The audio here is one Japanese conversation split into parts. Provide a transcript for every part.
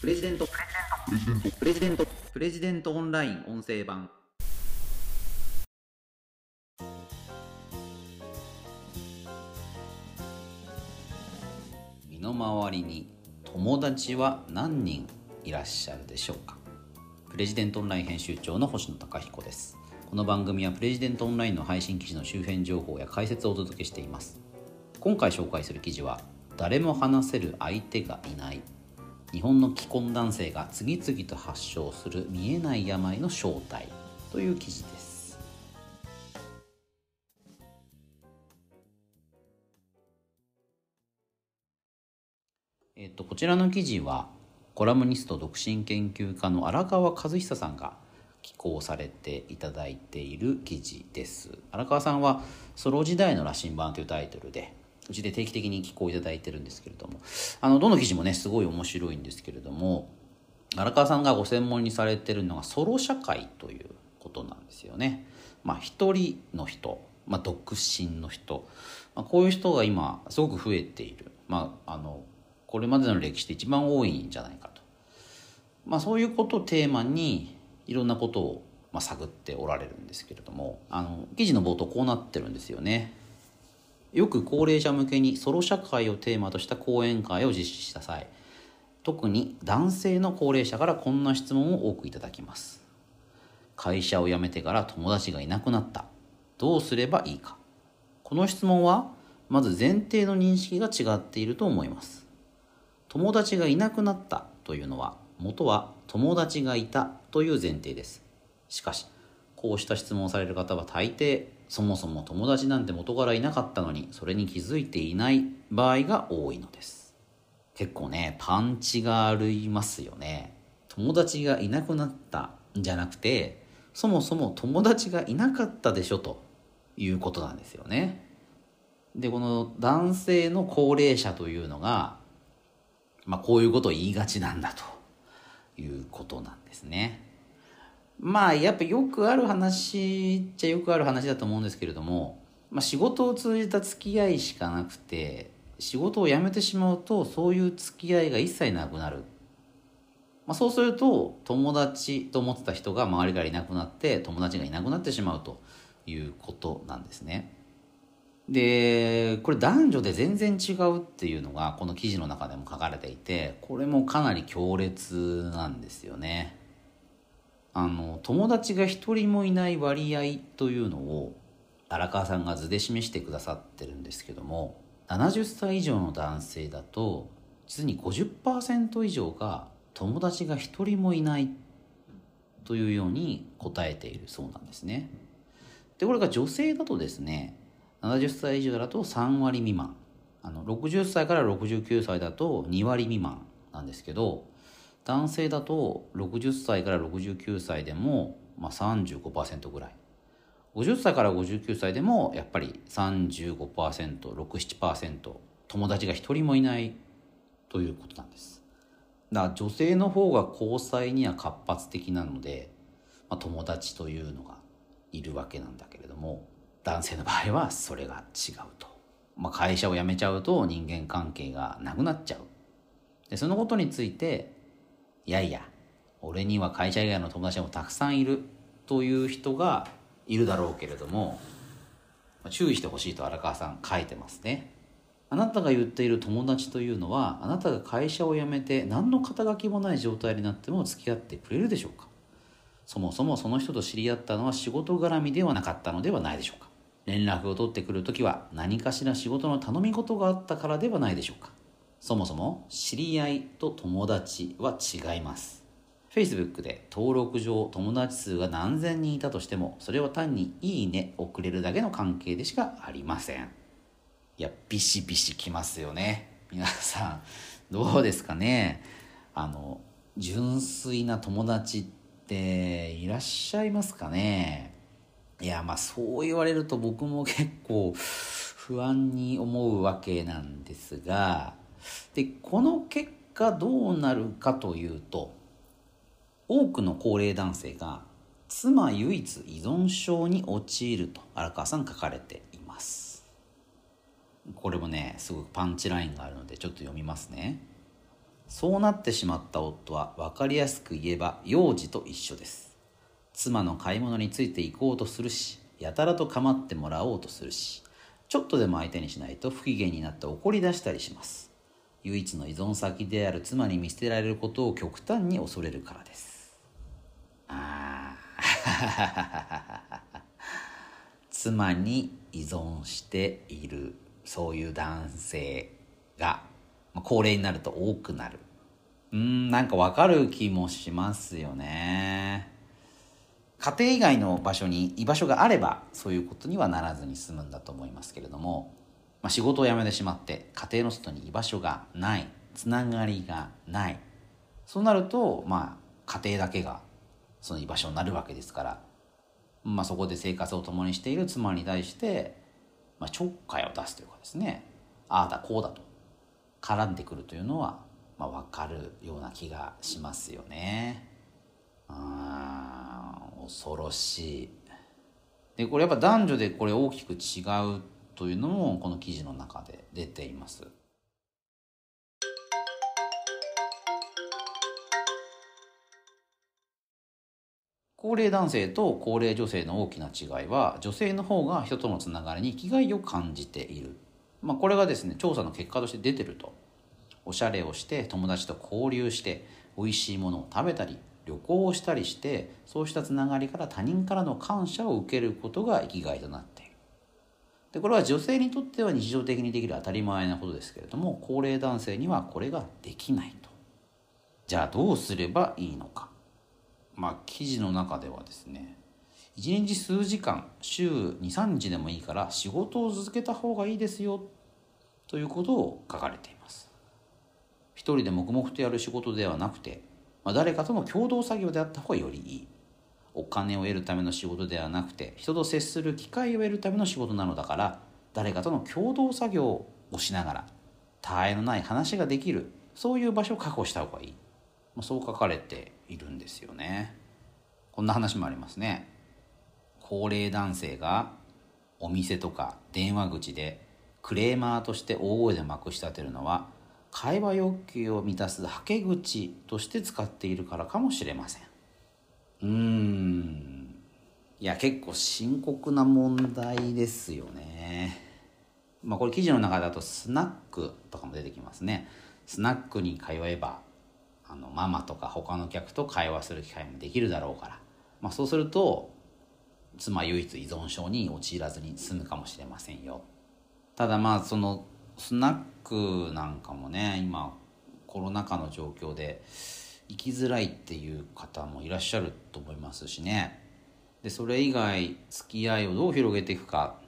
プレジデント。プレジデント。プレジデントオンライン音声版。身の回りに友達は何人いらっしゃるでしょうか？プレジデントオンライン編集長の星野貴彦です。この番組はプレジデントオンラインの配信記事の周辺情報や解説をお届けしています。今回紹介する記事は誰も話せる相手がいない日本の既婚男性が次々と発症する見えない病の正体という記事です。えっとこちらの記事はコラムニスト独身研究家の荒川和久さんが寄稿されていただいている記事です。荒川さんは「ソロ時代の羅針盤」というタイトルでうちで定期的に寄稿いただいてるんですけれどもあのどの記事もねすごい面白いんですけれども荒川さんがご専門にされてるのがソロ社会ということなんですよね。まあ一人の人、まあ、独身の人、まあ、こういう人が今すごく増えている、まあ、あのこれまでの歴史で一番多いんじゃないかと、まあ、そういうことをテーマにいろんなことをまあ探っておられるんですけれどもあの記事の冒頭こうなってるんですよね。よく高齢者向けにソロ社会をテーマとした講演会を実施した際特に男性の高齢者からこんな質問を多くいただきます。会社を辞めてから友達がいなくなった。どうすればいいか。この質問はまず前提の認識が違っていると思います。友達がいなくなったというのは元は友達がいたという前提です。しかしこうした質問をされる方は大抵そもそも友達なんて元からいなかったのにそれに気づいていない場合が多いのです。結構ねパンチがありますよね。友達がいなくなったんじゃなくてそもそも友達がいなかったでしょということなんですよね。でこの男性の高齢者というのが、まあ、こういうことを言いがちなんだということなんですね。まあやっぱよくある話っちゃよくある話だと思うんですけれども、まあ、仕事を通じた付き合いしかなくて仕事を辞めてしまうとそういう付き合いが一切なくなる、まあ、そうすると友達と思ってた人が周りからいなくなって友達がいなくなってしまうということなんですね。でこれ男女で全然違うっていうのがこの記事の中でも書かれていてこれもかなり強烈なんですよね。あの友達が一人もいない割合というのを荒川さんが図で示してくださってるんですけども70歳以上の男性だと実に50%以上が友達が一人もいないというように答えているそうなんですね。でこれが女性だとですね70歳以上だと3割未満あの60歳から69歳だと2割未満なんですけど男性だと60歳から69歳でも、まあ、35%ぐらい。50歳から59歳でもやっぱり 35%67% 友達が一人もいないということなんです。だから女性の方が交際には活発的なので、まあ、友達というのがいるわけなんだけれども男性の場合はそれが違うと、まあ、会社を辞めちゃうと人間関係がなくなっちゃう。でそのことについていやいや俺には会社以外の友達もたくさんいるという人がいるだろうけれども注意してほしいと荒川さん書いてますね。あなたが言っている友達というのはあなたが会社を辞めて何の肩書きもない状態になっても付き合ってくれるでしょうか？そもそもその人と知り合ったのは仕事絡みではなかったのではないでしょうか？連絡を取ってくる時は何かしら仕事の頼み事があったからではないでしょうか？そもそも知り合いと友達は違います。Facebook で登録上友達数が何千人いたとしてもそれは単にいいね送れるだけの関係でしかありません。いやビシビシきますよね。皆さんどうですかね。あの純粋な友達っていらっしゃいますかね。いやまあそう言われると僕も結構不安に思うわけなんですがでこの結果どうなるかというと多くの高齢男性が妻唯一依存症に陥ると荒川さん書かれています。これもねすごくパンチラインがあるのでちょっと読みますね。そうなってしまった夫は分かりやすく言えば幼児と一緒です。妻の買い物について行こうとするしやたらと構ってもらおうとするしちょっとでも相手にしないと不機嫌になって怒り出したりします。唯一の依存先である妻に見捨てられることを極端に恐れるからです。ああ 妻に依存しているそういう男性が高齢になると多くなる。うんなんかわかる気もしますよね。家庭以外の場所に居場所があればそういうことにはならずに済むんだと思いますけれども、まあ、仕事を辞めてしまって家庭の外に居場所がないつながりがないそうなるとまあ家庭だけがその居場所になるわけですから、まあ、そこで生活を共にしている妻に対して、まあ、ちょっかいを出すというかですねああだこうだと絡んでくるというのは、まあ、分かるような気がしますよね。あ恐ろしい。でこれやっぱ男女でこれ大きく違うというのもこの記事の中で出ています。高齢男性と高齢女性の大きな違いは女性の方が人とのつながりに生きがいを感じている。まあ、これがですね調査の結果として出てると。おしゃれをして友達と交流して美味しいものを食べたり旅行をしたりしてそうしたつながりから他人からの感謝を受けることが生きがいとなってでこれは女性にとっては日常的にできる当たり前なことですけれども高齢男性にはこれができないと。じゃあどうすればいいのか。まあ記事の中ではですね1日数時間週23日でもいいから仕事を続けた方がいいですよということを書かれています。一人で黙々とやる仕事ではなくて、まあ、誰かとの共同作業であった方がよりいい。お金を得るための仕事ではなくて人と接する機会を得るための仕事なのだから誰かとの共同作業をしながら他愛のない話ができるそういう場所を確保した方がいい。まあそう書かれているんですよね。こんな話もありますね。高齢男性がお店とか電話口でクレーマーとして大声でまくし立てるのは会話欲求を満たすはけ口として使っているからかもしれません。うん。いや結構深刻な問題ですよね。まあこれ記事の中だとスナックとかも出てきますね。スナックに通えばあのママとか他の客と会話する機会もできるだろうから、まあ、そうすると妻唯一依存症に陥らずに済むかもしれませんよ。ただまあそのスナックなんかもね今コロナ禍の状況で生きづらいっていう方もいらっしゃると思いますしね。でそれ以外付き合いをどう広げていくか。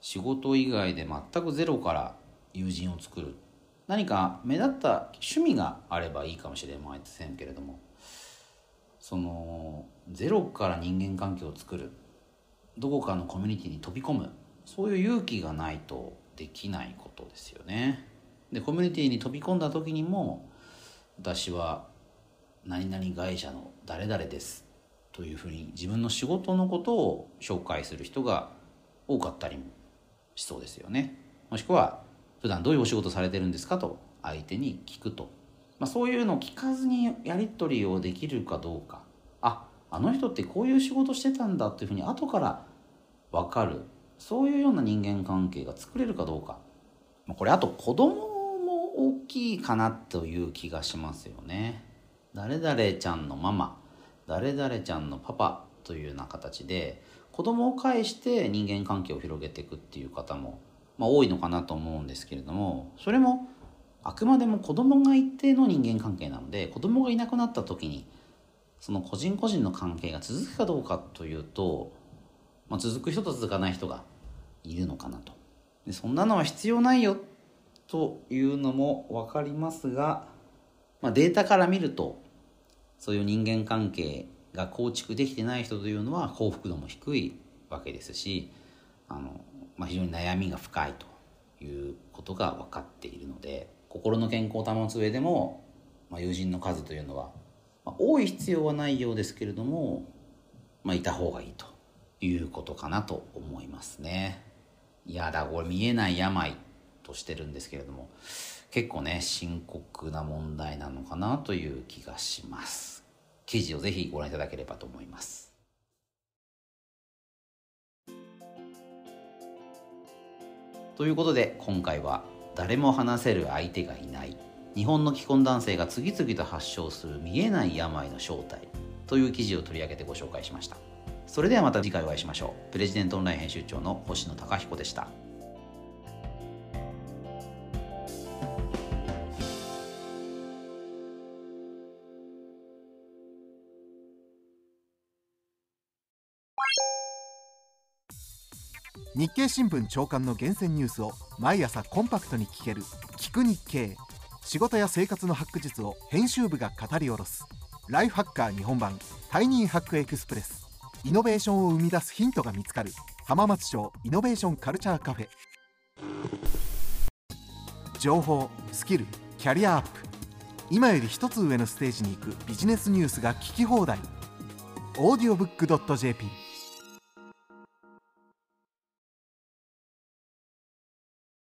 仕事以外で全くゼロから友人を作る。何か目立った趣味があればいいかもしれませんけれども。そのゼロから人間関係を作る。どこかのコミュニティに飛び込む。そういう勇気がないとできないことですよね。でコミュニティに飛び込んだ時にも私は何々会社の誰々ですというふうに自分の仕事のことを紹介する人が多かったりもしそうですよね。もしくは普段どういうお仕事されてるんですかと相手に聞くと、まあ、そういうのを聞かずにやり取りをできるかどうか。ああの人ってこういう仕事してたんだっていうふうに後から分かる。そういうような人間関係が作れるかどうか。これあと子供も大きいかなという気がしますよね。誰々ちゃんのママ誰々ちゃんのパパというような形で子供を介して人間関係を広げていくっていう方も、まあ、多いのかなと思うんですけれどもそれもあくまでも子供がいての人間関係なので子供がいなくなった時にその個人個人の関係が続くかどうかというと、まあ、続く人と続かない人がいるのかなと。でそんなのは必要ないよというのも分かりますが、まあ、データから見るとそういう人間関係が構築できてない人というのは幸福度も低いわけですしあの、まあ、非常に悩みが深いということが分かっているので心の健康を保つ上でも、まあ、友人の数というのはまあ、多い必要はないようですけれども、まあ、いた方がいいということかなと思いますね。いやだこれ見えない病としてるんですけれども結構ね深刻な問題なのかなという気がします。記事をぜひご覧いただければと思います。ということで今回は誰も話せる相手がいない日本の既婚男性が次々と発症する見えない病の正体という記事を取り上げてご紹介しました。それではまた次回お会いしましょう。プレジデントオンライン編集長の星野貴彦でした。日経新聞長官の厳選ニュースを毎朝コンパクトに聞ける「聞く日経」仕事や生活のハック術を編集部が語り下ろす。ライフハッカー日本版。タイニーハックエクスプレス。イノベーションを生み出すヒントが見つかる。浜松町イノベーションカルチャーカフェ。情報スキルキャリアアップ。今より一つ上のステージに行くビジネスニュースが聞き放題。オーディオブック JP